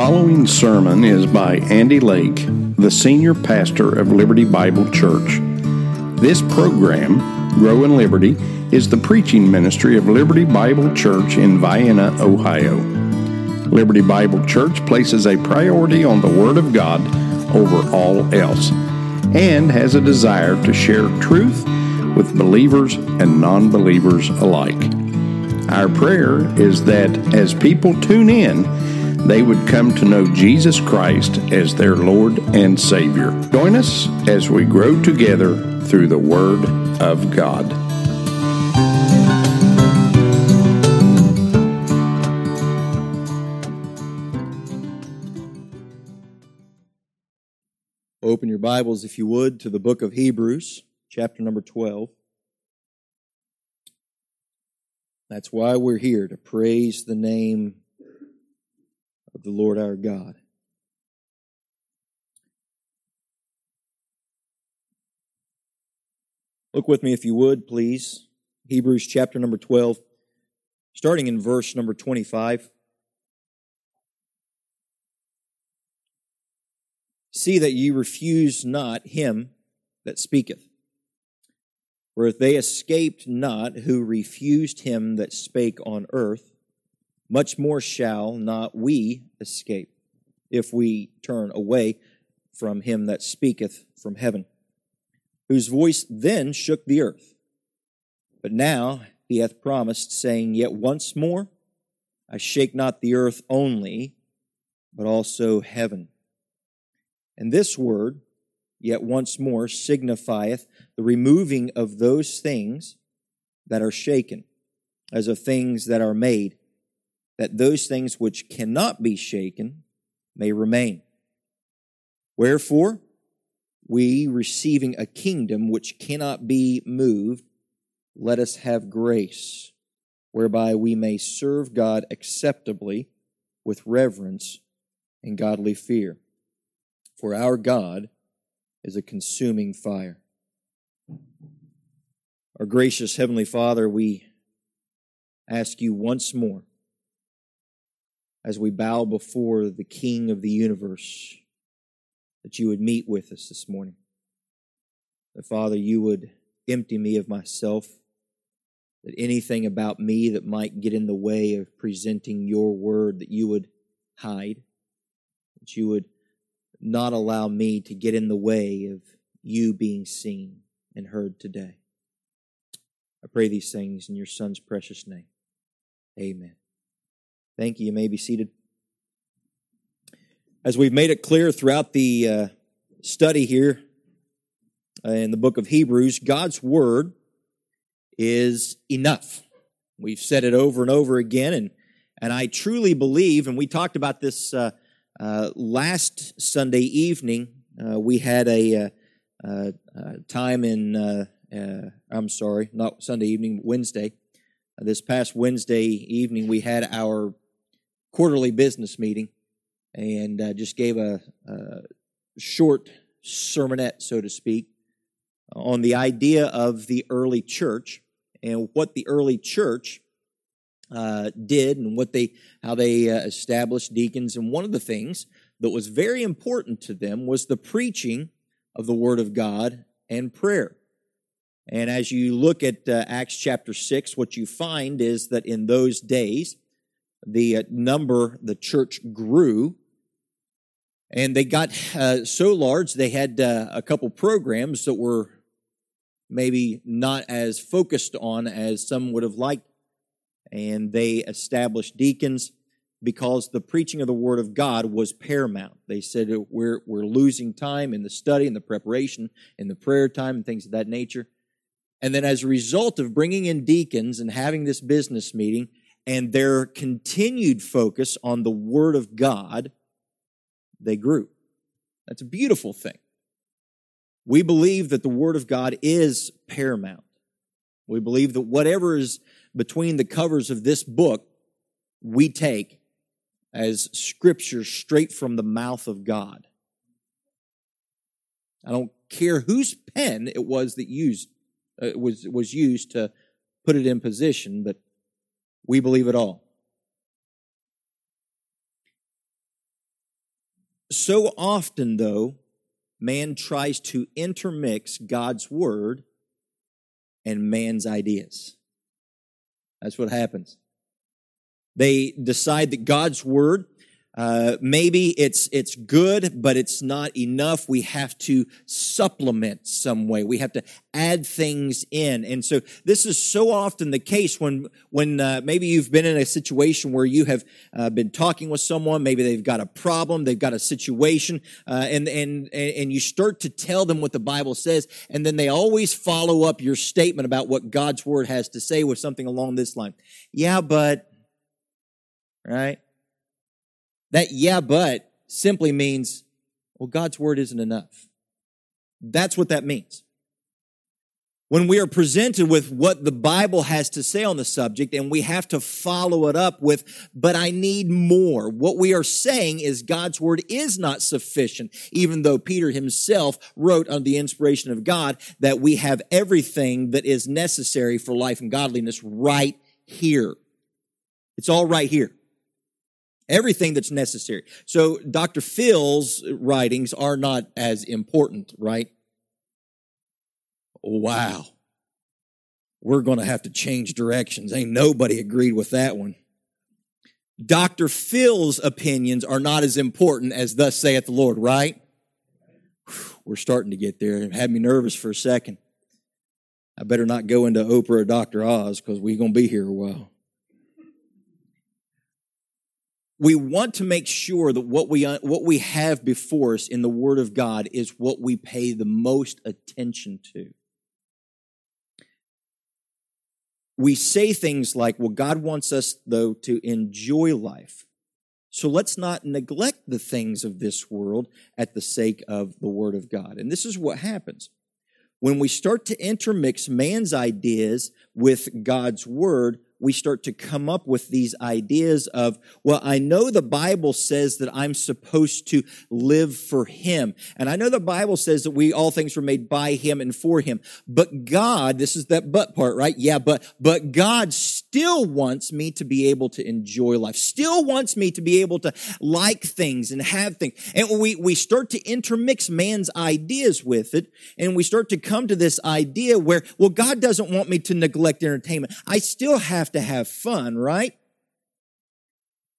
following sermon is by Andy Lake, the senior pastor of Liberty Bible Church. This program, Grow in Liberty, is the preaching ministry of Liberty Bible Church in Vienna, Ohio. Liberty Bible Church places a priority on the Word of God over all else and has a desire to share truth with believers and non believers alike. Our prayer is that as people tune in, they would come to know Jesus Christ as their Lord and Savior. Join us as we grow together through the Word of God. Open your Bibles, if you would, to the book of Hebrews, chapter number 12. That's why we're here, to praise the name of the Lord our God. Look with me, if you would, please. Hebrews chapter number 12, starting in verse number 25. See that ye refuse not him that speaketh. For if they escaped not who refused him that spake on earth, much more shall not we escape if we turn away from him that speaketh from heaven, whose voice then shook the earth. But now he hath promised, saying, Yet once more I shake not the earth only, but also heaven. And this word, yet once more, signifieth the removing of those things that are shaken, as of things that are made that those things which cannot be shaken may remain. Wherefore, we, receiving a kingdom which cannot be moved, let us have grace, whereby we may serve God acceptably with reverence and godly fear. For our God is a consuming fire. Our gracious Heavenly Father, we ask you once more as we bow before the King of the universe, that you would meet with us this morning. That, Father, you would empty me of myself, that anything about me that might get in the way of presenting your word, that you would hide, that you would not allow me to get in the way of you being seen and heard today. I pray these things in your Son's precious name. Amen. Thank you. You may be seated. As we've made it clear throughout the uh, study here uh, in the book of Hebrews, God's Word is enough. We've said it over and over again, and, and I truly believe, and we talked about this uh, uh last Sunday evening. Uh, we had a uh, time in, I'm sorry, not Sunday evening, Wednesday. This past Wednesday evening, we had our quarterly business meeting and uh, just gave a, a, short sermonette, so to speak, on the idea of the early church and what the early church uh, did and what they how they uh, established deacons. And one of the things that was very important to them was the preaching of the Word of God and prayer. And as you look at uh, Acts chapter 6, what you find is that in those days, the uh, number, the church grew, and they got uh, so large they had uh, a couple programs that were maybe not as focused on as some would have liked. And they established deacons because the preaching of the Word of God was paramount. They said we're, we're losing time in the study and the preparation and the prayer time and things of that nature. And then as a result of bringing in deacons and having this business meeting, and their continued focus on the Word of God, they grew. That's a beautiful thing. We believe that the Word of God is paramount. We believe that whatever is between the covers of this book, we take as scripture straight from the mouth of God. I don't care whose pen it was that used uh, was was used to put it in position, but we believe it all. So often, though, man tries to intermix God's word and man's ideas. That's what happens. They decide that God's word uh, maybe it's it's good, but it's not enough. We have to supplement some way. We have to add things in, and so this is so often the case when when uh, maybe you've been in a situation where you have uh, been talking with someone. Maybe they've got a problem, they've got a situation, uh, and and and you start to tell them what the Bible says, and then they always follow up your statement about what God's word has to say with something along this line. Yeah, but right that yeah, but simply means, well, God's word isn't enough. That's what that means. When we are presented with what the Bible has to say on the subject and we have to follow it up with, but I need more. What we are saying is God's word is not sufficient, even though Peter himself wrote under the inspiration of God that we have everything that is necessary for life and godliness right here. It's all right here everything that's necessary. So Dr. Phil's writings are not as important, right? Wow. We're going to have to change directions. Ain't nobody agreed with that one. Dr. Phil's opinions are not as important as thus saith the Lord, right? We're starting to get there. It had me nervous for a second. I better not go into Oprah or Dr. Oz because we're going to be here a while we want to make sure that what we, what we have before us in the Word of God is what we pay the most attention to. We say things like, well, God wants us, though, to enjoy life. So let's not neglect the things of this world at the sake of the Word of God. And this is what happens. When we start to intermix man's ideas with God's Word, we start to come up with these ideas of, well, I know the Bible says that I'm supposed to live for Him. And I know the Bible says that we, all things were made by Him and for Him. But God, this is that but part, right? Yeah, but, but God still wants me to be able to enjoy life, still wants me to be able to like things and have things. And we, we start to intermix man's ideas with it. And we start to come to this idea where, well, God doesn't want me to neglect entertainment. I still have have to have fun, right?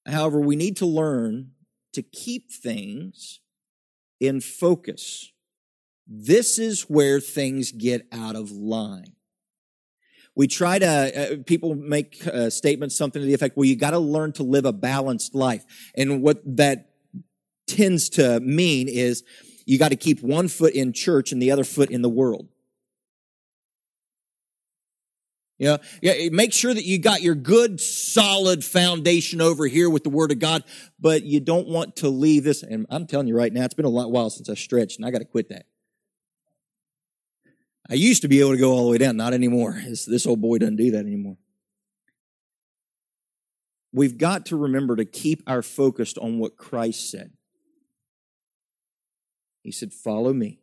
However, we need to learn to keep things in focus. This is where things get out of line. We try to, uh, people make uh, statements, something to the effect, well, you got to learn to live a balanced life. And what that tends to mean is you got to keep one foot in church and the other foot in the world. You know, yeah, make sure that you got your good, solid foundation over here with the Word of God, but you don't want to leave this. And I'm telling you right now, it's been a lot while since I stretched, and I got to quit that. I used to be able to go all the way down, not anymore. This, this old boy doesn't do that anymore. We've got to remember to keep our focus on what Christ said. He said, Follow me.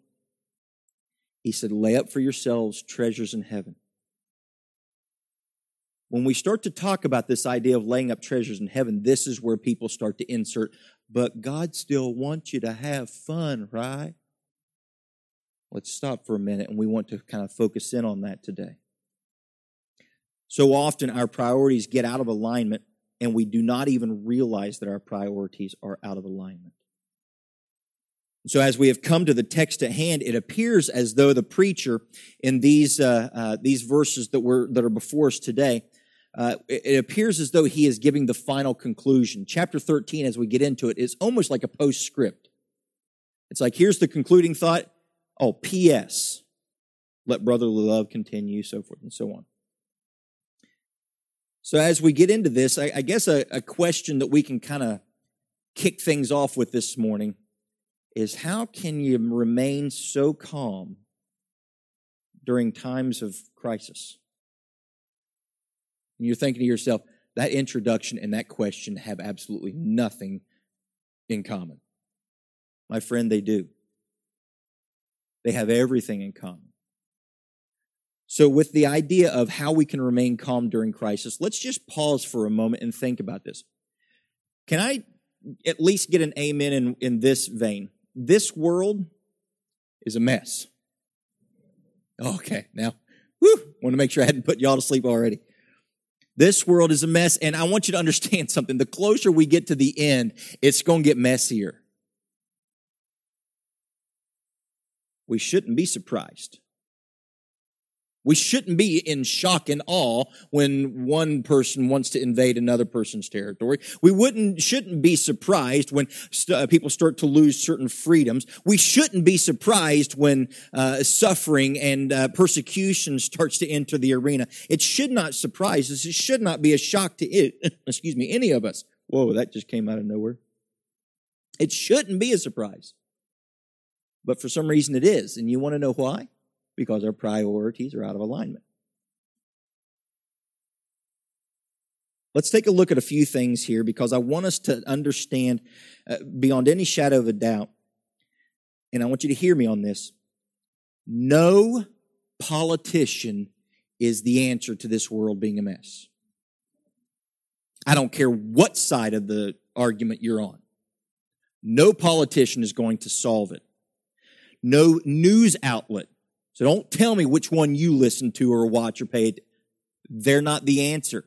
He said, Lay up for yourselves treasures in heaven when we start to talk about this idea of laying up treasures in heaven, this is where people start to insert, but God still wants you to have fun, right? Let's stop for a minute and we want to kind of focus in on that today. So often our priorities get out of alignment and we do not even realize that our priorities are out of alignment. So, as we have come to the text at hand, it appears as though the preacher in these uh, uh, these verses that were that are before us today uh, it appears as though he is giving the final conclusion. Chapter 13, as we get into it, is almost like a postscript. It's like, here's the concluding thought. Oh, P.S. Let brotherly love continue, so forth and so on. So, as we get into this, I, I guess a, a question that we can kind of kick things off with this morning is how can you remain so calm during times of crisis? And you're thinking to yourself, that introduction and that question have absolutely nothing in common. My friend, they do. They have everything in common. So, with the idea of how we can remain calm during crisis, let's just pause for a moment and think about this. Can I at least get an amen in, in this vein. This world is a mess. Okay, now, whew, want to make sure I hadn't put y'all to sleep already. This world is a mess, and I want you to understand something. The closer we get to the end, it's going to get messier. We shouldn't be surprised. We shouldn't be in shock and awe when one person wants to invade another person's territory. We wouldn't, shouldn't be surprised when st- uh, people start to lose certain freedoms. We shouldn't be surprised when uh, suffering and uh, persecution starts to enter the arena. It should not surprise us. It should not be a shock to it, excuse me, any of us. Whoa, that just came out of nowhere. It shouldn't be a surprise. But for some reason it is. And you want to know why? Because our priorities are out of alignment. Let's take a look at a few things here because I want us to understand uh, beyond any shadow of a doubt, and I want you to hear me on this. No politician is the answer to this world being a mess. I don't care what side of the argument you're on. No politician is going to solve it. No news outlet so don't tell me which one you listen to or watch or pay. They're not the answer.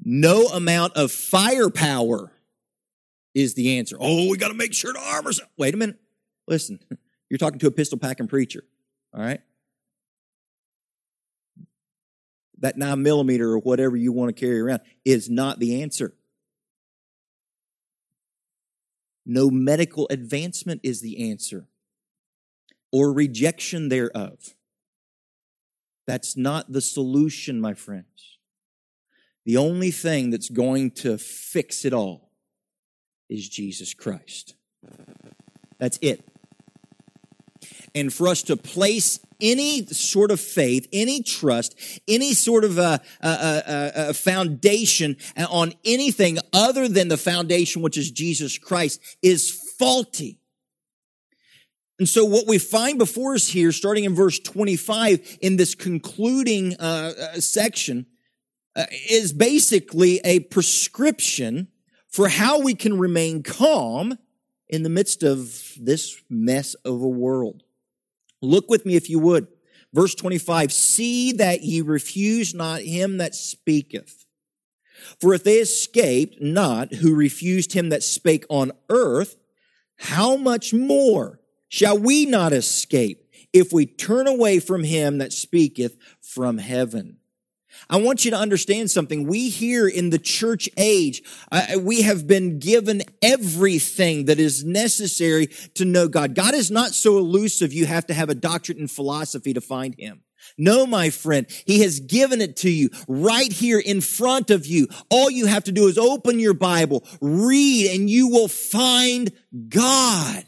No amount of firepower is the answer. Oh, we got to make sure to arm ourselves. Wait a minute. Listen, you're talking to a pistol packing preacher. All right. That nine millimeter or whatever you want to carry around is not the answer. No medical advancement is the answer or rejection thereof. That's not the solution, my friends. The only thing that's going to fix it all is Jesus Christ. That's it. And for us to place any sort of faith, any trust, any sort of a, a, a, a, foundation on anything other than the foundation, which is Jesus Christ, is faulty. And so what we find before us here, starting in verse 25, in this concluding uh, uh, section, uh, is basically a prescription for how we can remain calm in the midst of this mess of a world. Look with me if you would. Verse 25, see that ye refuse not him that speaketh. For if they escaped not who refused him that spake on earth, how much more Shall we not escape if we turn away from him that speaketh from heaven? I want you to understand something. We here in the church age, uh, we have been given everything that is necessary to know God. God is not so elusive you have to have a doctorate in philosophy to find him. No, my friend, he has given it to you right here in front of you. All you have to do is open your Bible, read, and you will find God.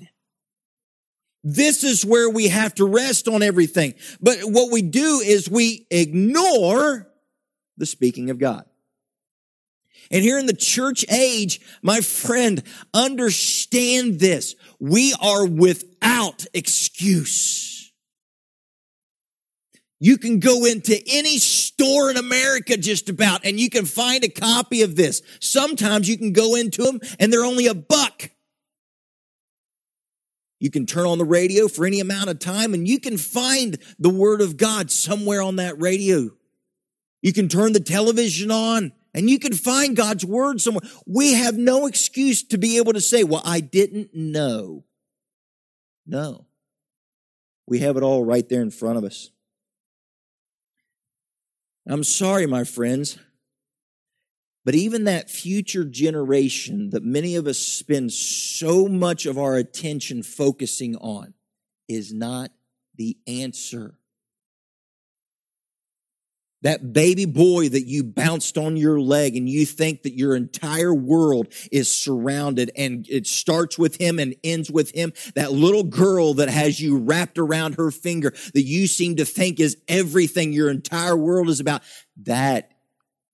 This is where we have to rest on everything. But what we do is we ignore the speaking of God. And here in the church age, my friend, understand this. We are without excuse. You can go into any store in America just about and you can find a copy of this. Sometimes you can go into them and they're only a buck. You can turn on the radio for any amount of time and you can find the Word of God somewhere on that radio. You can turn the television on and you can find God's Word somewhere. We have no excuse to be able to say, well, I didn't know. No. We have it all right there in front of us. I'm sorry, my friends. But even that future generation that many of us spend so much of our attention focusing on is not the answer. That baby boy that you bounced on your leg and you think that your entire world is surrounded and it starts with him and ends with him. That little girl that has you wrapped around her finger that you seem to think is everything your entire world is about. That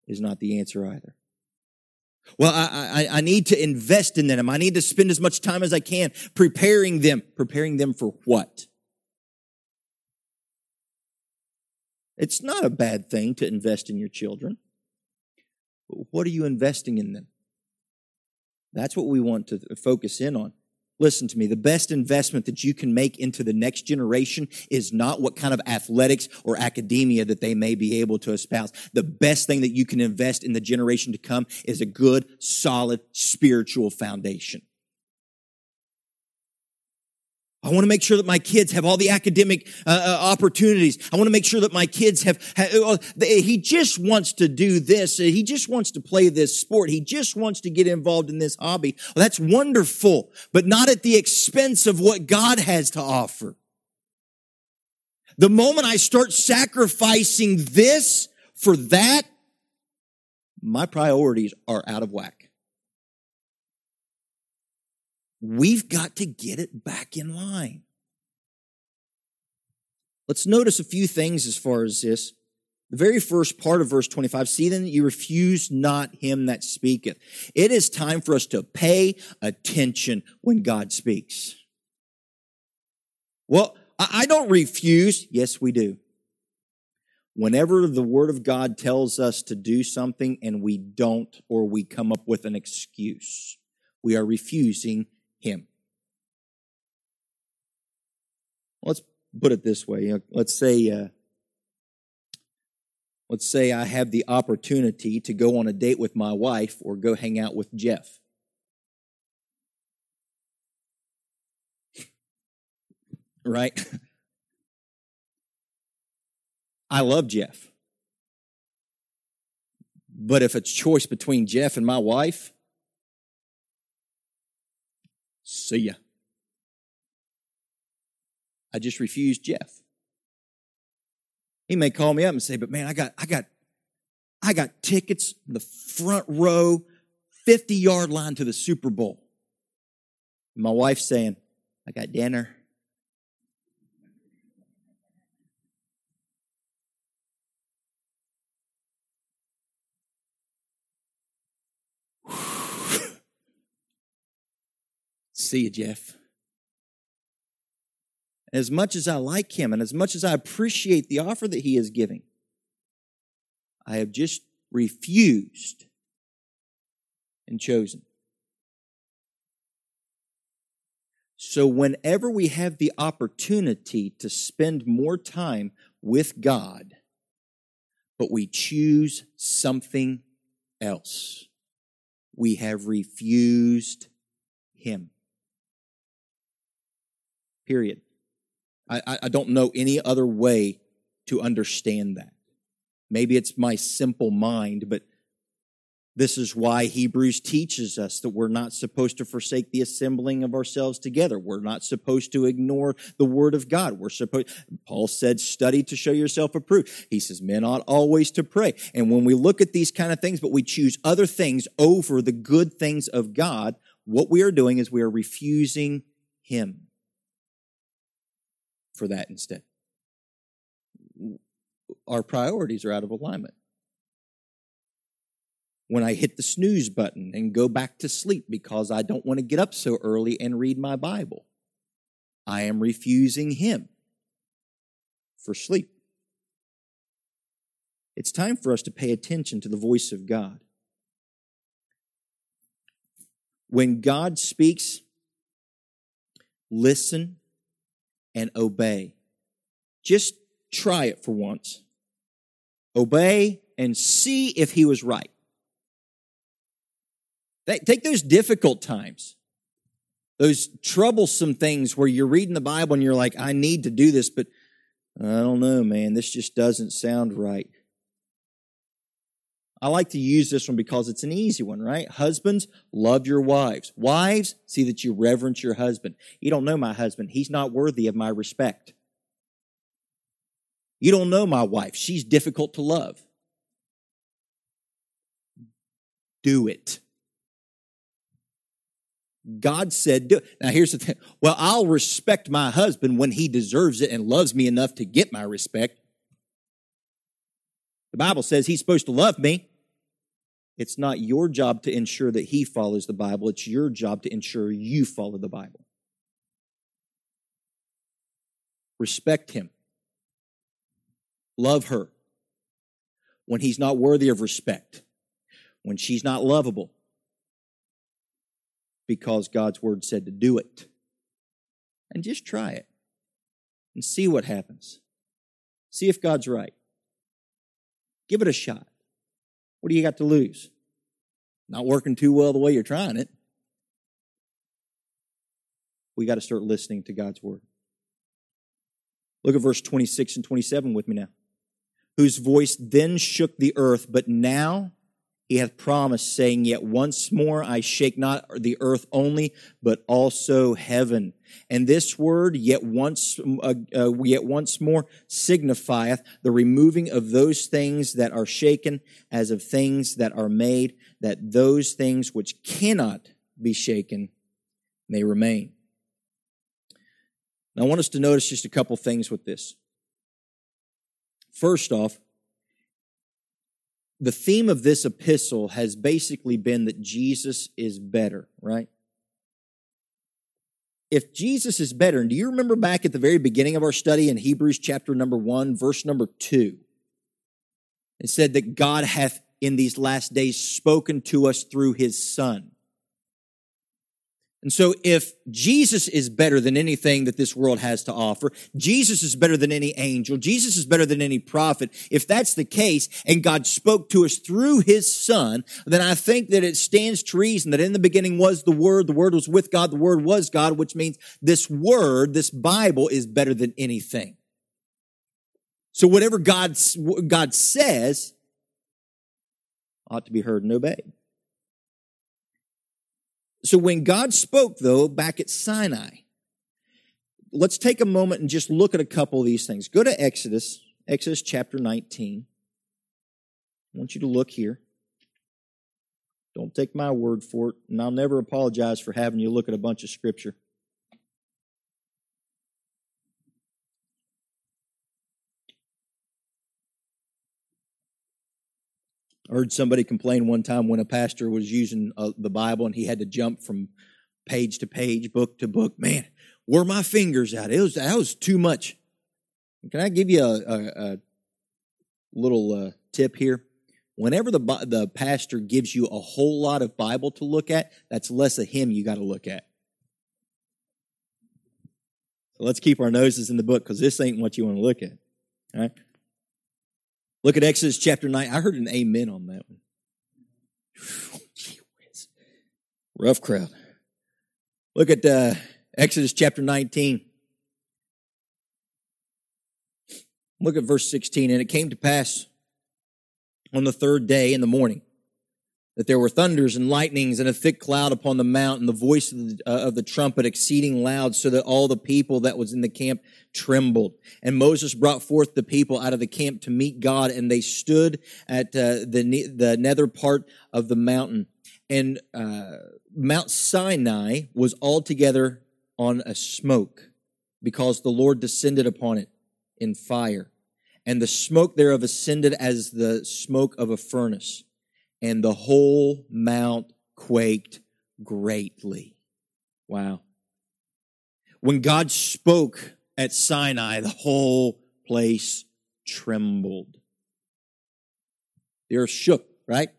is not the answer either. Well, I, I, I, need to invest in them. I need to spend as much time as I can preparing them. Preparing them for what? It's not a bad thing to invest in your children. But what are you investing in them? That's what we want to focus in on. Listen to me. The best investment that you can make into the next generation is not what kind of athletics or academia that they may be able to espouse. The best thing that you can invest in the generation to come is a good, solid spiritual foundation. I want to make sure that my kids have all the academic uh, uh, opportunities. I want to make sure that my kids have, have uh, he just wants to do this. He just wants to play this sport. He just wants to get involved in this hobby. Well, that's wonderful, but not at the expense of what God has to offer. The moment I start sacrificing this for that, my priorities are out of whack. We've got to get it back in line. Let's notice a few things as far as this. The very first part of verse 25, see then that you refuse not him that speaketh. It is time for us to pay attention when God speaks. Well, I don't refuse. Yes, we do. Whenever the word of God tells us to do something and we don't, or we come up with an excuse, we are refusing him. Let's put it this way. Let's say, uh, let's say I have the opportunity to go on a date with my wife or go hang out with Jeff. right? I love Jeff. But if it's choice between Jeff and my wife, See ya. I just refused Jeff. He may call me up and say, but man, I got, I got, I got tickets in the front row, 50 yard line to the Super Bowl. My wife saying, I got dinner. See you, Jeff. As much as I like him and as much as I appreciate the offer that he is giving, I have just refused and chosen. So, whenever we have the opportunity to spend more time with God, but we choose something else, we have refused Him. Period. I, I don't know any other way to understand that. Maybe it's my simple mind, but this is why Hebrews teaches us that we're not supposed to forsake the assembling of ourselves together. We're not supposed to ignore the word of God. We're supposed, Paul said, study to show yourself approved. He says, men ought always to pray. And when we look at these kind of things, but we choose other things over the good things of God, what we are doing is we are refusing Him for that instead. Our priorities are out of alignment. When I hit the snooze button and go back to sleep because I don't want to get up so early and read my Bible, I am refusing Him for sleep. It's time for us to pay attention to the voice of God. When God speaks, listen and obey. Just try it for once. Obey and see if he was right. Take those difficult times, those troublesome things where you're reading the Bible and you're like, I need to do this, but I don't know, man, this just doesn't sound right. I like to use this one because it's an easy one, right? Husbands, love your wives. Wives, see that you reverence your husband. You don't know my husband. He's not worthy of my respect. You don't know my wife. She's difficult to love. Do it. God said, do it. Now here's the thing. Well, I'll respect my husband when he deserves it and loves me enough to get my respect. The Bible says he's supposed to love me. It's not your job to ensure that he follows the Bible. It's your job to ensure you follow the Bible. Respect him. Love her. When he's not worthy of respect, when she's not lovable, because God's word said to do it. And just try it and see what happens. See if God's right. Give it a shot. What do you got to lose? Not working too well the way you're trying it. We got to start listening to God's word. Look at verse 26 and 27 with me now. Whose voice then shook the earth, but now he hath promised, saying, Yet once more I shake not the earth only, but also heaven. And this word, yet once, uh, uh, yet once more, signifieth the removing of those things that are shaken, as of things that are made, that those things which cannot be shaken may remain. Now, I want us to notice just a couple things with this. First off, the theme of this epistle has basically been that Jesus is better, right? If Jesus is better, and do you remember back at the very beginning of our study in Hebrews chapter number one, verse number two? It said that God hath in these last days spoken to us through his Son. And so if Jesus is better than anything that this world has to offer, Jesus is better than any angel, Jesus is better than any prophet, if that's the case and God spoke to us through his son, then I think that it stands to reason that in the beginning was the word, the word was with God, the word was God, which means this word, this Bible is better than anything. So whatever God, God says ought to be heard and obeyed. So when God spoke, though, back at Sinai, let's take a moment and just look at a couple of these things. Go to Exodus, Exodus chapter 19. I want you to look here. Don't take my word for it, and I'll never apologize for having you look at a bunch of scripture. I heard somebody complain one time when a pastor was using uh, the Bible and he had to jump from page to page, book to book. Man, where my fingers at? It was that was too much. Can I give you a, a, a little uh, tip here? Whenever the the pastor gives you a whole lot of Bible to look at, that's less of him you got to look at. So let's keep our noses in the book because this ain't what you want to look at. All right. Look at Exodus chapter 9. I heard an amen on that one. Rough crowd. Look at uh, Exodus chapter 19. Look at verse 16. And it came to pass on the third day in the morning that there were thunders and lightnings and a thick cloud upon the mount and the voice of the, uh, of the, trumpet exceeding loud so that all the people that was in the camp trembled. And moses brought forth the people out of the camp to meet god and they stood at uh, the, the nether part of the mountain. And uh, mount sinai was altogether on a smoke because the lord descended upon it in fire. And the smoke thereof ascended as the smoke of a furnace and the whole mount quaked greatly. Wow. When God spoke at Sinai, the whole place trembled. The earth shook, right?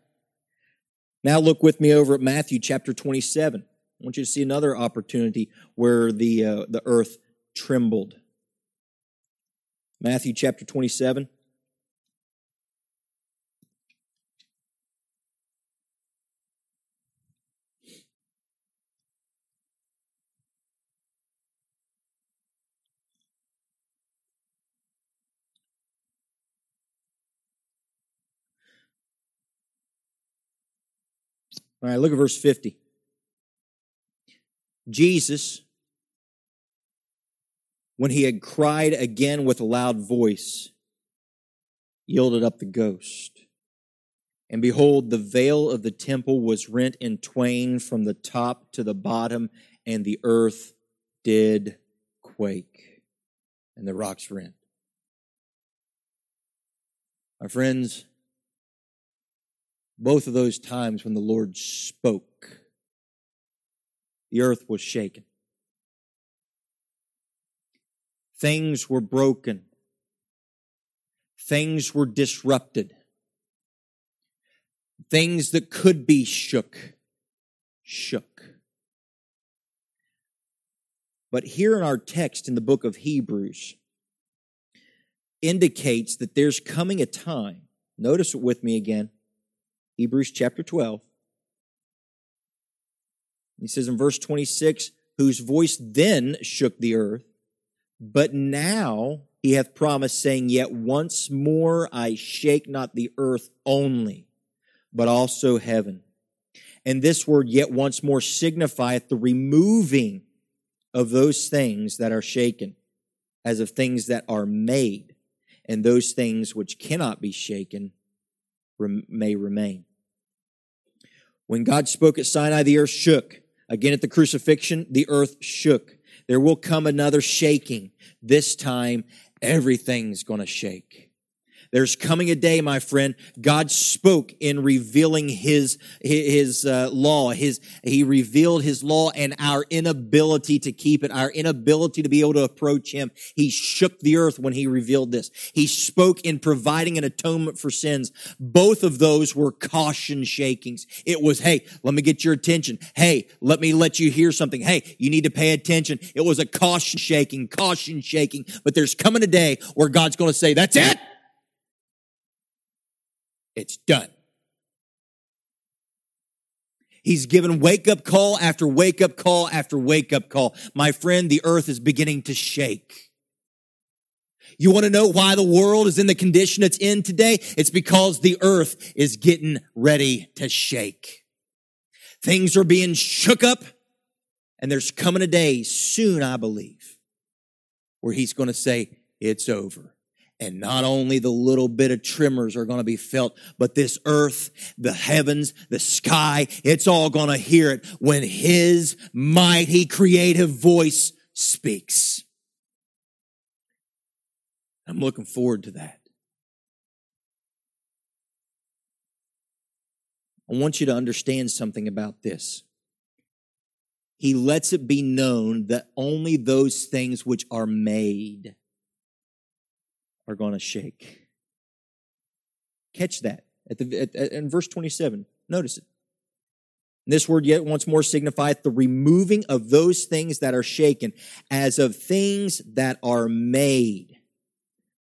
Now look with me over at Matthew chapter 27. I want you to see another opportunity where the, uh, the earth trembled. Matthew chapter 27. All right, look at verse 50. Jesus, when he had cried again with a loud voice, yielded up the ghost. And behold, the veil of the temple was rent in twain from the top to the bottom, and the earth did quake, and the rocks rent. My friends, both of those times when the Lord spoke, the earth was shaken. Things were broken. Things were disrupted. Things that could be shook, shook. But here in our text in the book of Hebrews indicates that there's coming a time. Notice it with me again. Hebrews chapter 12. He says in verse 26, whose voice then shook the earth, but now he hath promised, saying, Yet once more I shake not the earth only, but also heaven. And this word, yet once more, signifieth the removing of those things that are shaken, as of things that are made, and those things which cannot be shaken may remain. When God spoke at Sinai, the earth shook. Again at the crucifixion, the earth shook. There will come another shaking. This time, everything's going to shake. There's coming a day, my friend. God spoke in revealing His His uh, law. His He revealed His law and our inability to keep it, our inability to be able to approach Him. He shook the earth when He revealed this. He spoke in providing an atonement for sins. Both of those were caution shakings. It was, hey, let me get your attention. Hey, let me let you hear something. Hey, you need to pay attention. It was a caution shaking, caution shaking. But there's coming a day where God's going to say, that's it. It's done. He's given wake up call after wake up call after wake up call. My friend, the earth is beginning to shake. You want to know why the world is in the condition it's in today? It's because the earth is getting ready to shake. Things are being shook up and there's coming a day soon, I believe, where he's going to say, it's over. And not only the little bit of tremors are going to be felt, but this earth, the heavens, the sky, it's all going to hear it when his mighty creative voice speaks. I'm looking forward to that. I want you to understand something about this. He lets it be known that only those things which are made are going to shake. Catch that at the at, at, in verse 27. Notice it. This word yet once more signifieth the removing of those things that are shaken, as of things that are made,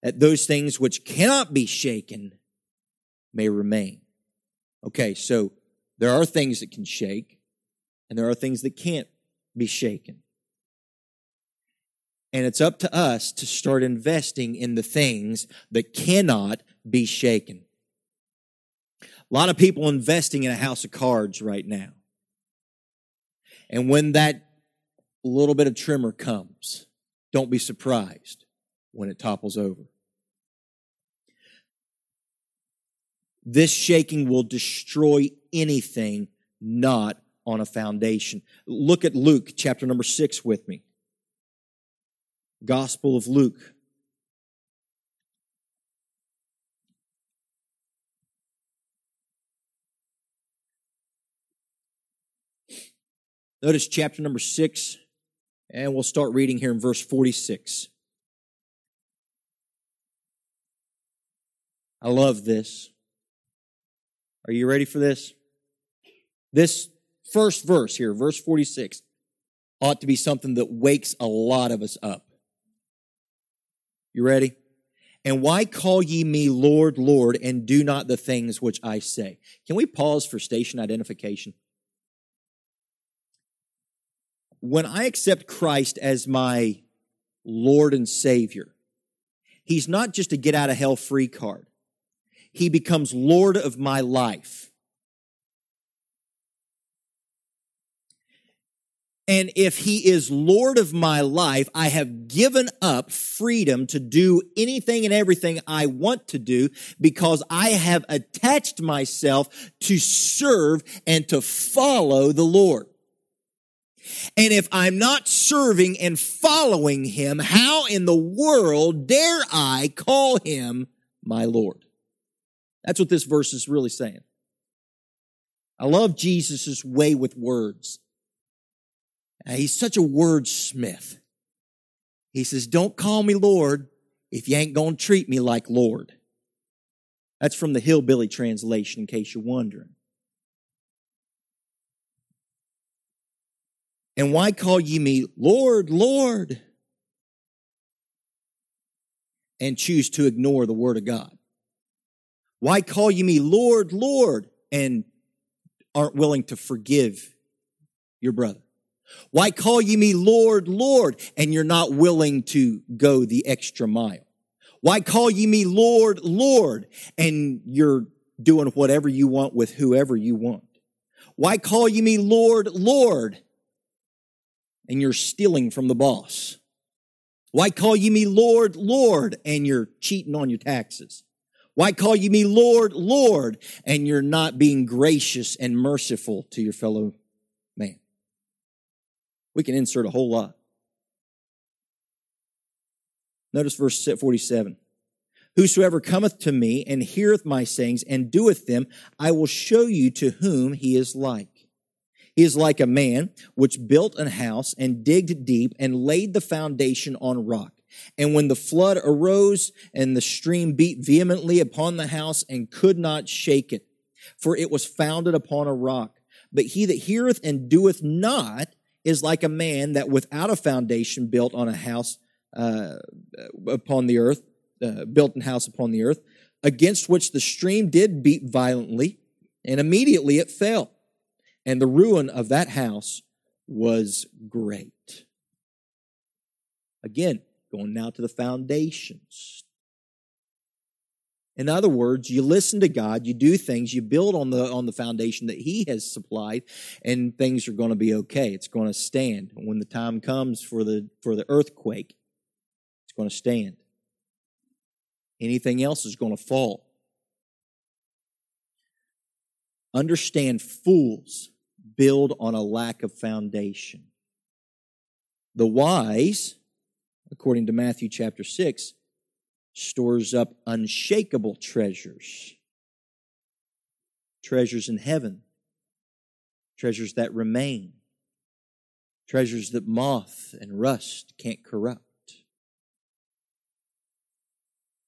that those things which cannot be shaken may remain. Okay, so there are things that can shake, and there are things that can't be shaken. And it's up to us to start investing in the things that cannot be shaken. A lot of people investing in a house of cards right now. And when that little bit of tremor comes, don't be surprised when it topples over. This shaking will destroy anything not on a foundation. Look at Luke chapter number six with me. Gospel of Luke. Notice chapter number six, and we'll start reading here in verse 46. I love this. Are you ready for this? This first verse here, verse 46, ought to be something that wakes a lot of us up. You ready? And why call ye me Lord, Lord, and do not the things which I say? Can we pause for station identification? When I accept Christ as my Lord and Savior, He's not just a get out of hell free card. He becomes Lord of my life. And if he is Lord of my life, I have given up freedom to do anything and everything I want to do because I have attached myself to serve and to follow the Lord. And if I'm not serving and following him, how in the world dare I call him my Lord? That's what this verse is really saying. I love Jesus' way with words. Uh, he's such a wordsmith. He says, Don't call me Lord if you ain't going to treat me like Lord. That's from the Hillbilly translation, in case you're wondering. And why call ye me Lord, Lord? And choose to ignore the word of God. Why call ye me Lord, Lord? And aren't willing to forgive your brother? Why call ye me Lord, Lord? And you're not willing to go the extra mile. Why call ye me Lord, Lord? And you're doing whatever you want with whoever you want. Why call ye me Lord, Lord? And you're stealing from the boss. Why call ye me Lord, Lord? And you're cheating on your taxes. Why call ye me Lord, Lord? And you're not being gracious and merciful to your fellow. We can insert a whole lot. Notice verse 47. Whosoever cometh to me and heareth my sayings and doeth them, I will show you to whom he is like. He is like a man which built an house and digged deep and laid the foundation on rock. And when the flood arose and the stream beat vehemently upon the house and could not shake it, for it was founded upon a rock. But he that heareth and doeth not is like a man that without a foundation built on a house uh, upon the earth, uh, built an house upon the earth, against which the stream did beat violently, and immediately it fell. And the ruin of that house was great. Again, going now to the foundations. In other words, you listen to God, you do things, you build on the on the foundation that He has supplied, and things are going to be okay. It's going to stand. When the time comes for the for the earthquake, it's going to stand. Anything else is going to fall. Understand fools build on a lack of foundation. The wise, according to Matthew chapter 6, stores up unshakable treasures. Treasures in heaven. Treasures that remain. Treasures that moth and rust can't corrupt.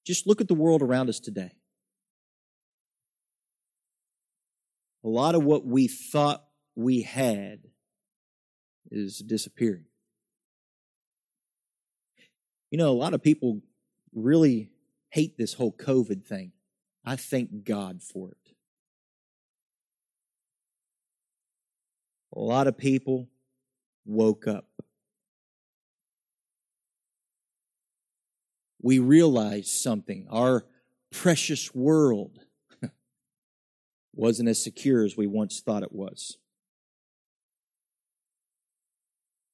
Just look at the world around us today. A lot of what we thought we had is disappearing. You know, a lot of people really hate this whole COVID thing. I thank God for it. A lot of people woke up. We realized something. Our precious world wasn't as secure as we once thought it was.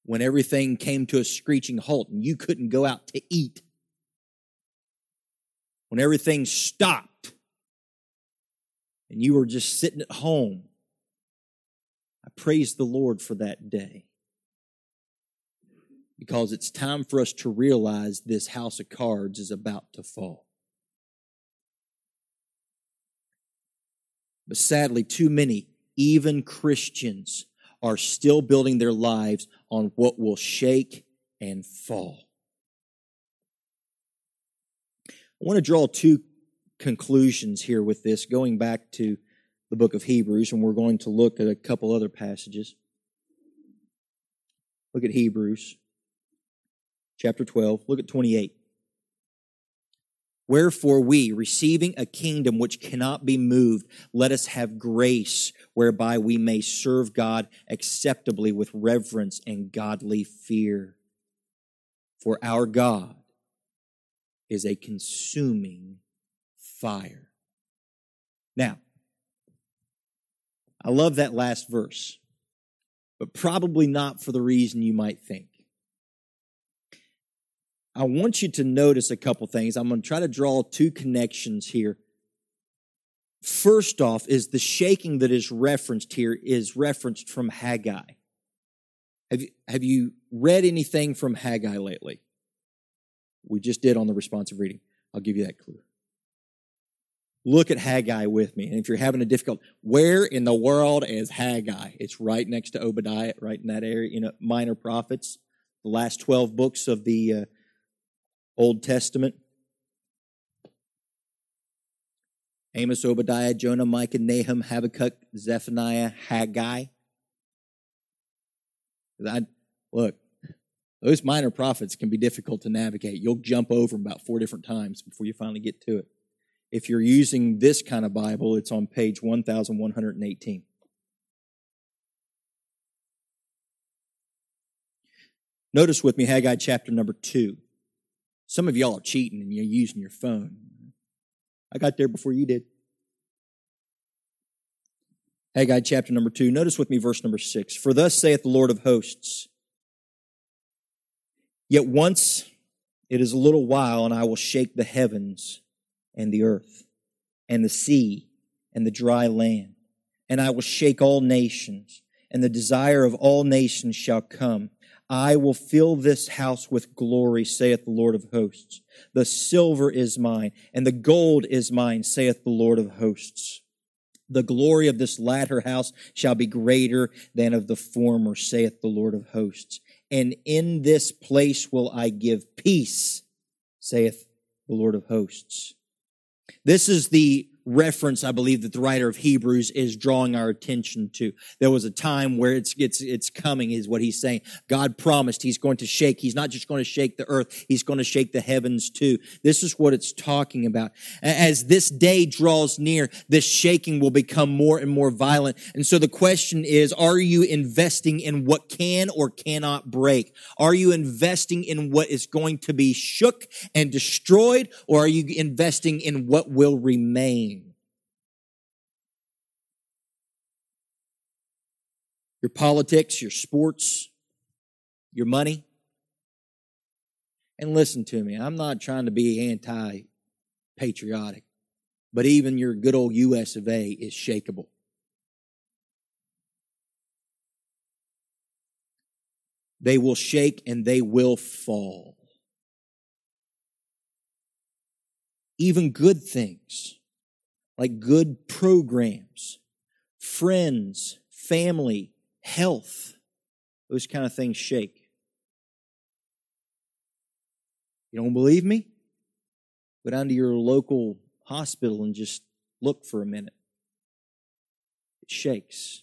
When everything came to a screeching halt and you couldn't go out to eat when everything stopped and you were just sitting at home. I praise the Lord for that day. Because it's time for us to realize this house of cards is about to fall. But sadly, too many, even Christians, are still building their lives on what will shake and fall. I want to draw two conclusions here with this, going back to the book of Hebrews, and we're going to look at a couple other passages. Look at Hebrews chapter 12. Look at 28. Wherefore we, receiving a kingdom which cannot be moved, let us have grace whereby we may serve God acceptably with reverence and godly fear. For our God is a consuming fire. Now, I love that last verse, but probably not for the reason you might think. I want you to notice a couple things. I'm going to try to draw two connections here. First off, is the shaking that is referenced here is referenced from Haggai. Have you, have you read anything from Haggai lately? We just did on the responsive reading. I'll give you that clue. Look at Haggai with me. And if you're having a difficult, where in the world is Haggai? It's right next to Obadiah, right in that area, you know, minor prophets, the last 12 books of the uh, Old Testament. Amos, Obadiah, Jonah, Micah, Nahum, Habakkuk, Zephaniah, Haggai. I, look, those minor prophets can be difficult to navigate. You'll jump over them about four different times before you finally get to it. If you're using this kind of Bible, it's on page 1118. Notice with me Haggai chapter number 2. Some of y'all are cheating and you're using your phone. I got there before you did. Haggai chapter number 2. Notice with me verse number 6. For thus saith the Lord of hosts, Yet once it is a little while, and I will shake the heavens and the earth and the sea and the dry land. And I will shake all nations, and the desire of all nations shall come. I will fill this house with glory, saith the Lord of hosts. The silver is mine, and the gold is mine, saith the Lord of hosts. The glory of this latter house shall be greater than of the former, saith the Lord of hosts. And in this place will I give peace, saith the Lord of hosts. This is the reference I believe that the writer of Hebrews is drawing our attention to. There was a time where it's it's it's coming is what he's saying. God promised he's going to shake. He's not just going to shake the earth, he's going to shake the heavens too. This is what it's talking about. As this day draws near, this shaking will become more and more violent. And so the question is, are you investing in what can or cannot break? Are you investing in what is going to be shook and destroyed or are you investing in what will remain? Your politics, your sports, your money. And listen to me, I'm not trying to be anti patriotic, but even your good old US of A is shakable. They will shake and they will fall. Even good things, like good programs, friends, family, health, those kind of things shake. You don't believe me? Go down to your local hospital and just look for a minute. It shakes.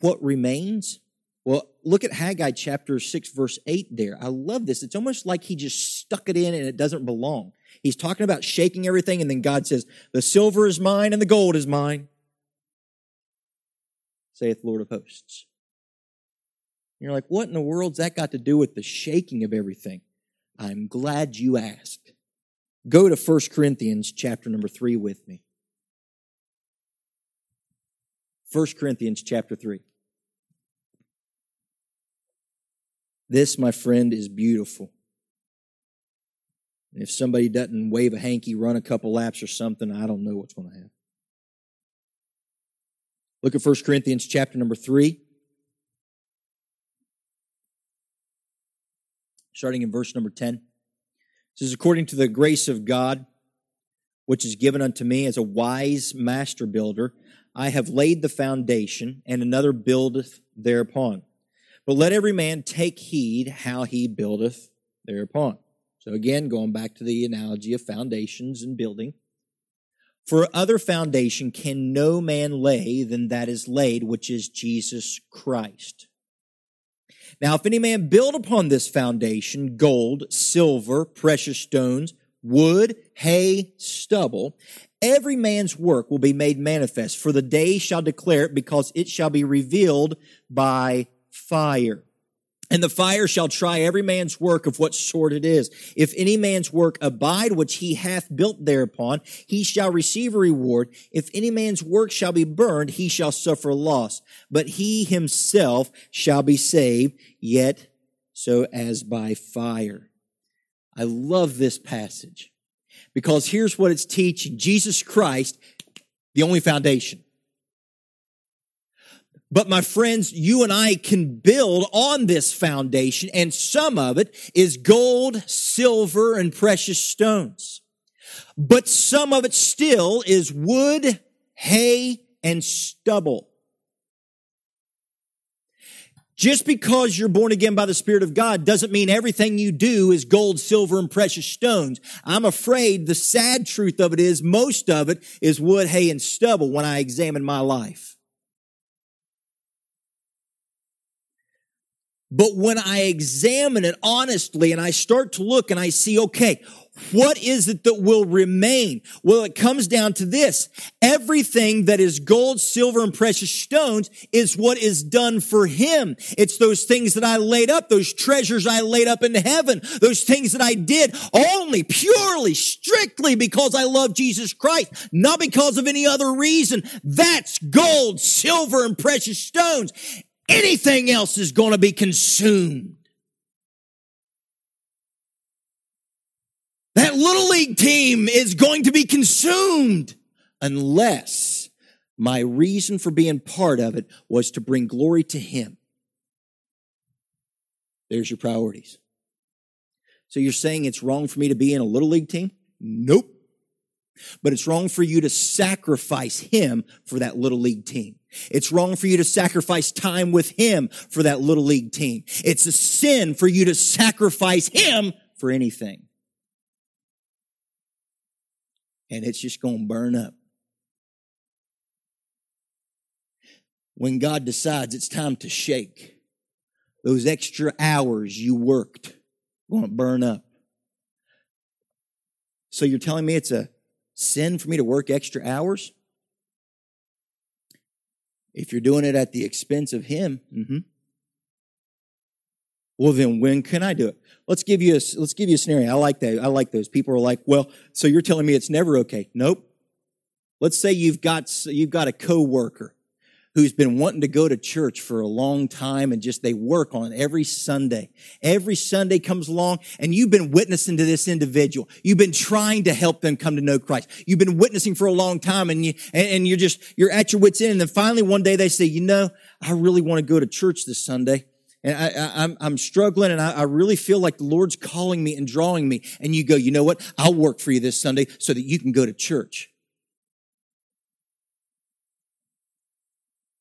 What remains? Well, look at Haggai chapter 6, verse 8 there. I love this. It's almost like he just stuck it in and it doesn't belong. He's talking about shaking everything, and then God says, The silver is mine and the gold is mine saith Lord of hosts. And you're like, what in the world's that got to do with the shaking of everything? I'm glad you asked. Go to 1 Corinthians chapter number 3 with me. 1 Corinthians chapter 3. This, my friend, is beautiful. And if somebody doesn't wave a hanky, run a couple laps or something, I don't know what's going to happen. Look at 1 Corinthians chapter number 3. Starting in verse number 10. It says, According to the grace of God, which is given unto me as a wise master builder, I have laid the foundation, and another buildeth thereupon. But let every man take heed how he buildeth thereupon. So again, going back to the analogy of foundations and building. For other foundation can no man lay than that is laid, which is Jesus Christ. Now, if any man build upon this foundation gold, silver, precious stones, wood, hay, stubble, every man's work will be made manifest, for the day shall declare it, because it shall be revealed by fire. And the fire shall try every man's work of what sort it is. If any man's work abide which he hath built thereupon, he shall receive a reward. If any man's work shall be burned, he shall suffer loss. But he himself shall be saved, yet so as by fire. I love this passage because here's what it's teaching. Jesus Christ, the only foundation. But my friends, you and I can build on this foundation and some of it is gold, silver, and precious stones. But some of it still is wood, hay, and stubble. Just because you're born again by the Spirit of God doesn't mean everything you do is gold, silver, and precious stones. I'm afraid the sad truth of it is most of it is wood, hay, and stubble when I examine my life. But when I examine it honestly and I start to look and I see, okay, what is it that will remain? Well, it comes down to this. Everything that is gold, silver, and precious stones is what is done for him. It's those things that I laid up, those treasures I laid up in heaven, those things that I did only, purely, strictly because I love Jesus Christ, not because of any other reason. That's gold, silver, and precious stones. Anything else is going to be consumed. That little league team is going to be consumed unless my reason for being part of it was to bring glory to Him. There's your priorities. So you're saying it's wrong for me to be in a little league team? Nope. But it's wrong for you to sacrifice Him for that little league team. It's wrong for you to sacrifice time with Him for that little league team. It's a sin for you to sacrifice Him for anything. And it's just going to burn up. When God decides it's time to shake, those extra hours you worked going to burn up. So you're telling me it's a sin for me to work extra hours? If you're doing it at the expense of Him, mm-hmm. well, then when can I do it? Let's give you a let's give you a scenario. I like that. I like those. People are like, well, so you're telling me it's never okay? Nope. Let's say you've got you've got a coworker who's been wanting to go to church for a long time and just they work on every Sunday. Every Sunday comes along and you've been witnessing to this individual. You've been trying to help them come to know Christ. You've been witnessing for a long time and you, and you're just, you're at your wits end. And then finally one day they say, you know, I really want to go to church this Sunday. And I, I, I'm, I'm struggling and I, I really feel like the Lord's calling me and drawing me. And you go, you know what? I'll work for you this Sunday so that you can go to church.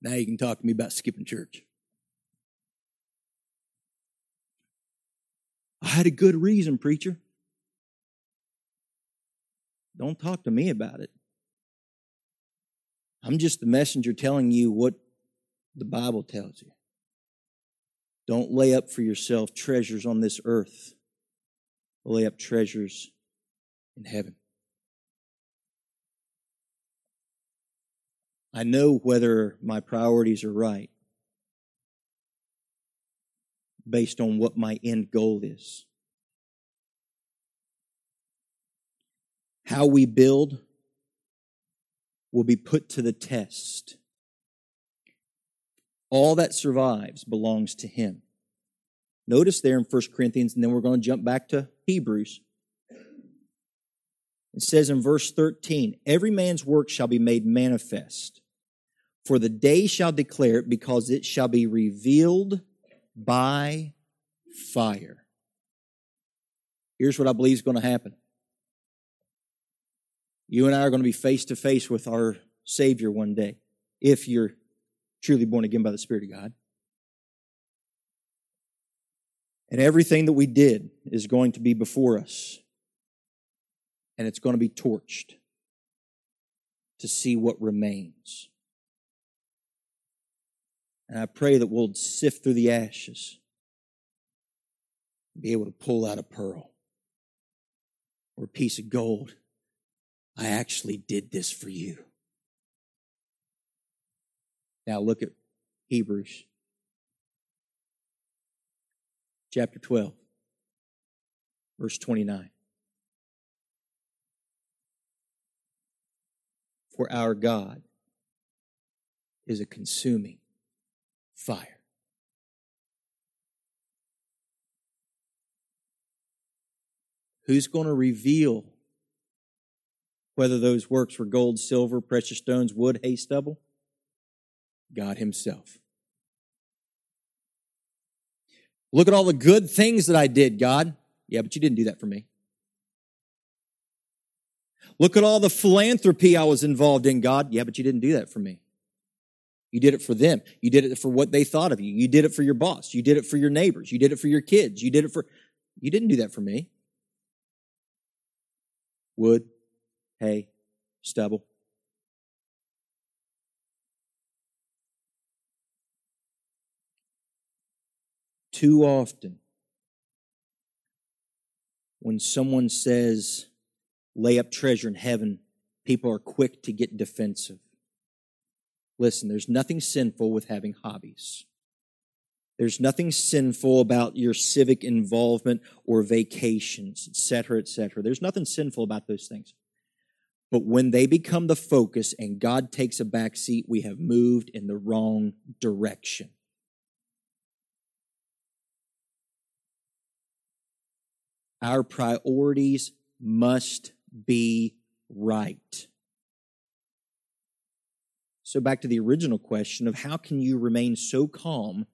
Now you can talk to me about skipping church. I had a good reason, preacher. Don't talk to me about it. I'm just the messenger telling you what the Bible tells you. Don't lay up for yourself treasures on this earth. Lay up treasures in heaven. I know whether my priorities are right based on what my end goal is. How we build will be put to the test. All that survives belongs to Him. Notice there in 1 Corinthians, and then we're going to jump back to Hebrews. It says in verse 13, Every man's work shall be made manifest, for the day shall declare it, because it shall be revealed by fire. Here's what I believe is going to happen. You and I are going to be face to face with our Savior one day, if you're truly born again by the Spirit of God. And everything that we did is going to be before us and it's going to be torched to see what remains. And I pray that we'll sift through the ashes be able to pull out a pearl or a piece of gold. I actually did this for you. Now look at Hebrews chapter 12, verse 29. For our God is a consuming fire. Who's going to reveal whether those works were gold, silver, precious stones, wood, hay, stubble? God Himself. Look at all the good things that I did, God. Yeah, but you didn't do that for me. Look at all the philanthropy I was involved in, God. Yeah, but you didn't do that for me. You did it for them. You did it for what they thought of you. You did it for your boss. You did it for your neighbors. You did it for your kids. You did it for, you didn't do that for me. Wood, hay, stubble. too often, when someone says, lay up treasure in heaven, people are quick to get defensive. Listen, there's nothing sinful with having hobbies. There's nothing sinful about your civic involvement or vacations, etc., etc. There's nothing sinful about those things. But when they become the focus and God takes a back seat, we have moved in the wrong direction. Our priorities must be right. So, back to the original question of how can you remain so calm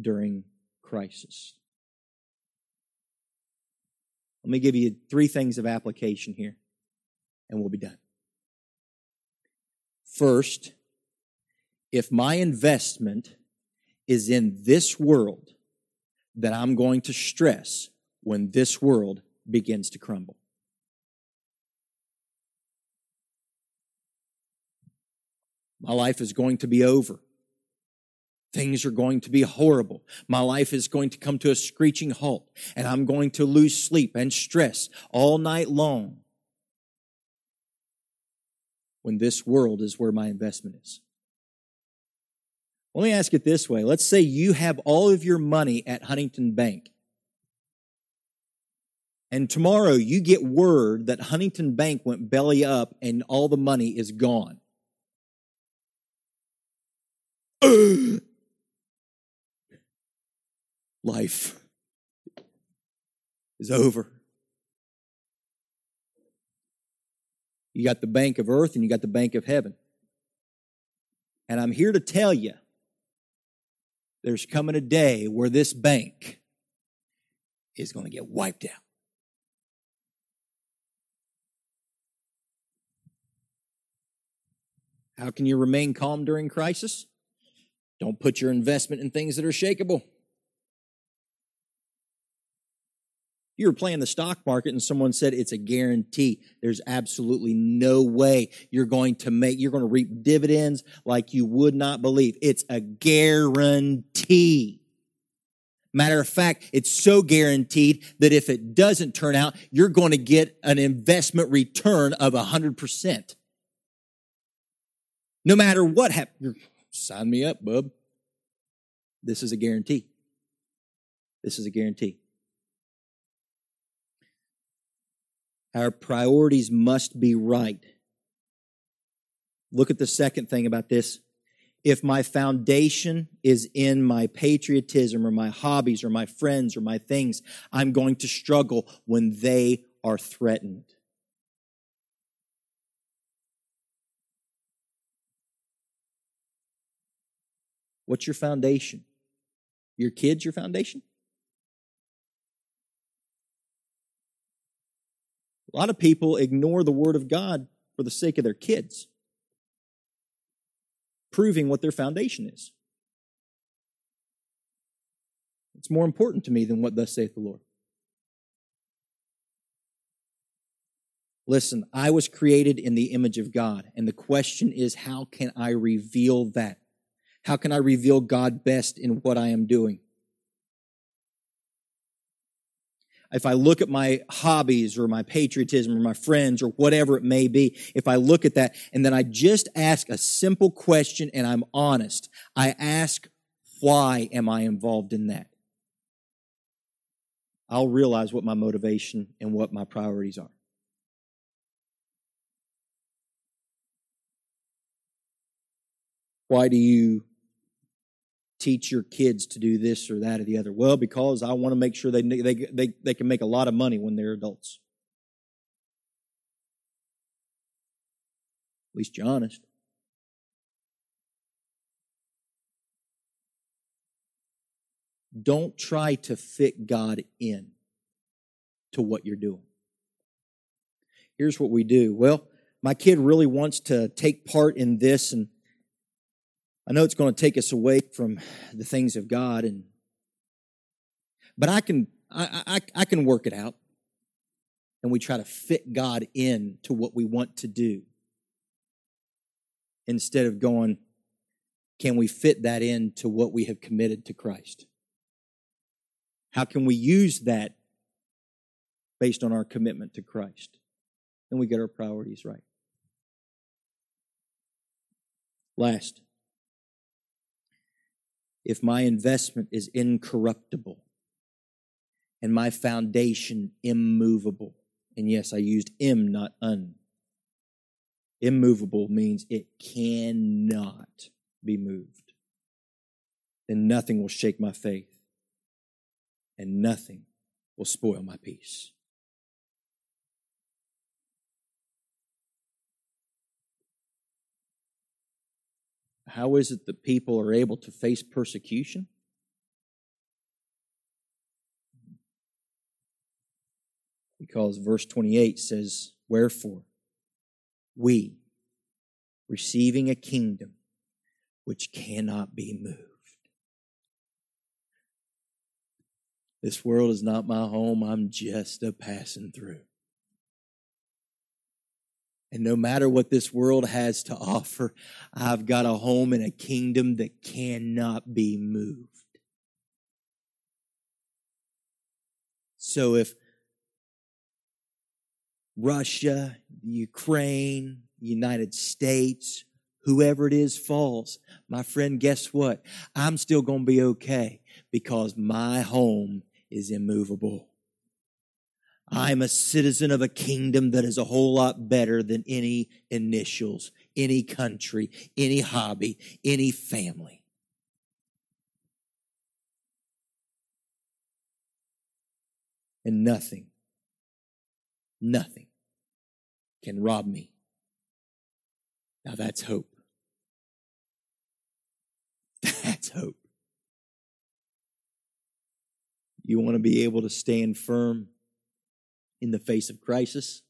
during crisis? Let me give you three things of application here, and we'll be done. First, if my investment is in this world, then I'm going to stress when this world begins to crumble. My life is going to be over. Things are going to be horrible. My life is going to come to a screeching halt, and I'm going to lose sleep and stress all night long when this world is where my investment is. Let me ask it this way. Let's say you have all of your money at Huntington Bank. And tomorrow you get word that Huntington Bank went belly up and all the money is gone. Life is over. You got the bank of earth and you got the bank of heaven. And I'm here to tell you there's coming a day where this bank is going to get wiped out. How can you remain calm during crisis? Don't put your investment in things that are shakable. You were playing the stock market and someone said it's a guarantee. There's absolutely no way you're going to make, you're going to reap dividends like you would not believe. It's a guarantee. Matter of fact, it's so guaranteed that if it doesn't turn out, you're going to get an investment return of 100%. No matter what happens, sign me up, bub. This is a guarantee. This is a guarantee. Our priorities must be right. Look at the second thing about this. If my foundation is in my patriotism or my hobbies or my friends or my things, I'm going to struggle when they are threatened. What's your foundation? Your kids, your foundation? A lot of people ignore the Word of God for the sake of their kids, proving what their foundation is. It's more important to me than what thus saith the Lord. Listen, I was created in the image of God, and the question is how can I reveal that? How can I reveal God best in what I am doing? if I look at my hobbies or my patriotism or my friends or whatever it may be, if I look at that and then I just ask a simple question and I'm honest, I ask, why am I involved in that? I'll realize what my motivation and what my priorities are. Why do you teach your kids to do this or that or the other? Well, because I want to make sure they, they, they, they can make a lot of money when they're adults. At least you're honest. Don't try to fit God in to what you're doing. Here's what we do. Well, my kid really wants to take part in this and I know it's going to take us away from the things of God, and but I can I, I, I can work it out, and we try to fit God in to what we want to do instead of going, can we fit that into what we have committed to Christ? How can we use that based on our commitment to Christ? And we get our priorities right. Last, if my investment is incorruptible and my foundation immovable, and yes, I used im, not un. Immovable means it cannot be moved. Then nothing will shake my faith, and nothing will spoil my peace. How is it that people are able to face persecution? Because verse 28 says, Wherefore, we, receiving a kingdom which cannot be moved. This world is not my home, I'm just a passing through. And no matter what this world has to offer, I've got a home in a kingdom that cannot be moved. So if Russia, Ukraine, United States, whoever it is falls, my friend, guess what? I'm still going to be okay because my home is immovable. I'm a citizen of a kingdom that is a whole lot better than any initials, any country, any hobby, any family. And nothing, nothing can rob me. Now that's hope. That's hope. You want to be able to stand firm in the face of crisis,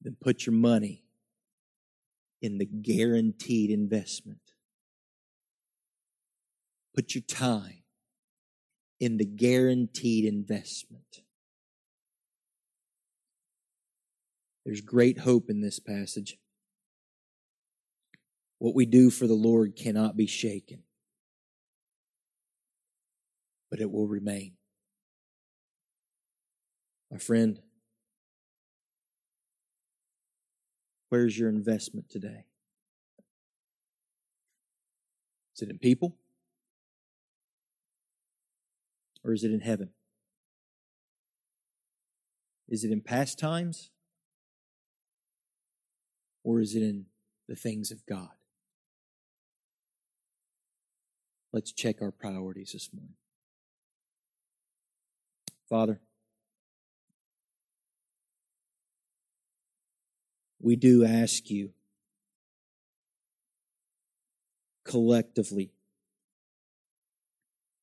then put your money in the guaranteed investment. Put your time in the guaranteed investment. There's great hope in this passage. What we do for the Lord cannot be shaken, but it will remain. My friend, where's your investment today? Is it in people? Or is it in heaven? Is it in pastimes? Or is it in the things of God? Let's check our priorities this morning. Father, we do ask you collectively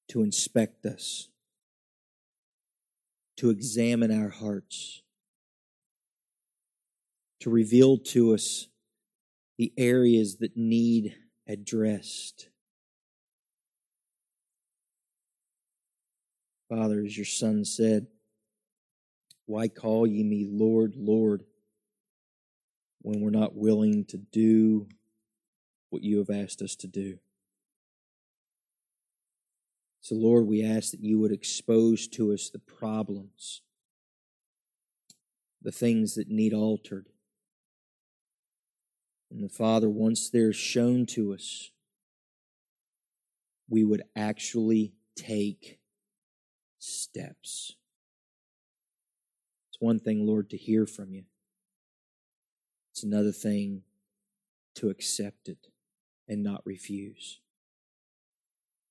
to inspect us, to examine our hearts, to reveal to us the areas that need addressed. Father, as your son said, why call ye me Lord, Lord? When we're not willing to do what you have asked us to do. So, Lord, we ask that you would expose to us the problems, the things that need altered. And the Father, once they're shown to us, we would actually take steps. It's one thing, Lord, to hear from you. It's another thing to accept it and not refuse.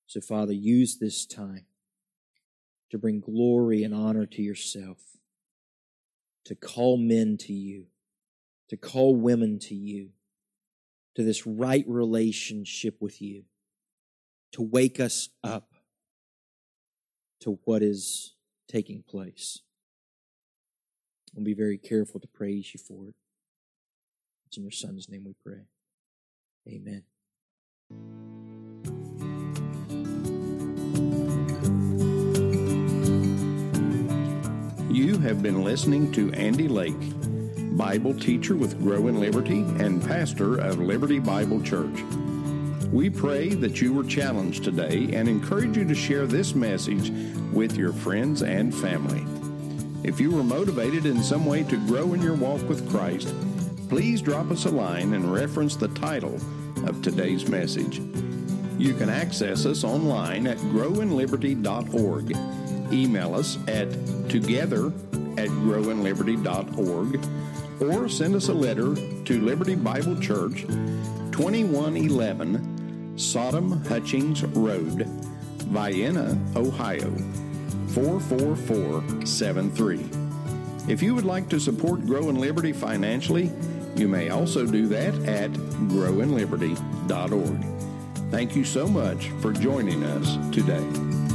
So, Father, use this time to bring glory and honor to yourself, to call men to you, to call women to you, to this right relationship with you, to wake us up to what is taking place. We'll be very careful to praise you for it. It's in your Son's name we pray. Amen. You have been listening to Andy Lake, Bible teacher with Grow in Liberty and pastor of Liberty Bible Church. We pray that you were challenged today and encourage you to share this message with your friends and family. If you were motivated in some way to grow in your walk with Christ, please drop us a line and reference the title of today's message. You can access us online at growinliberty.org. Email us at together at growinliberty.org or send us a letter to Liberty Bible Church, 2111 Sodom Hutchings Road, Vienna, Ohio, 44473. If you would like to support Grow in Liberty financially, you may also do that at growinliberty.org. Thank you so much for joining us today.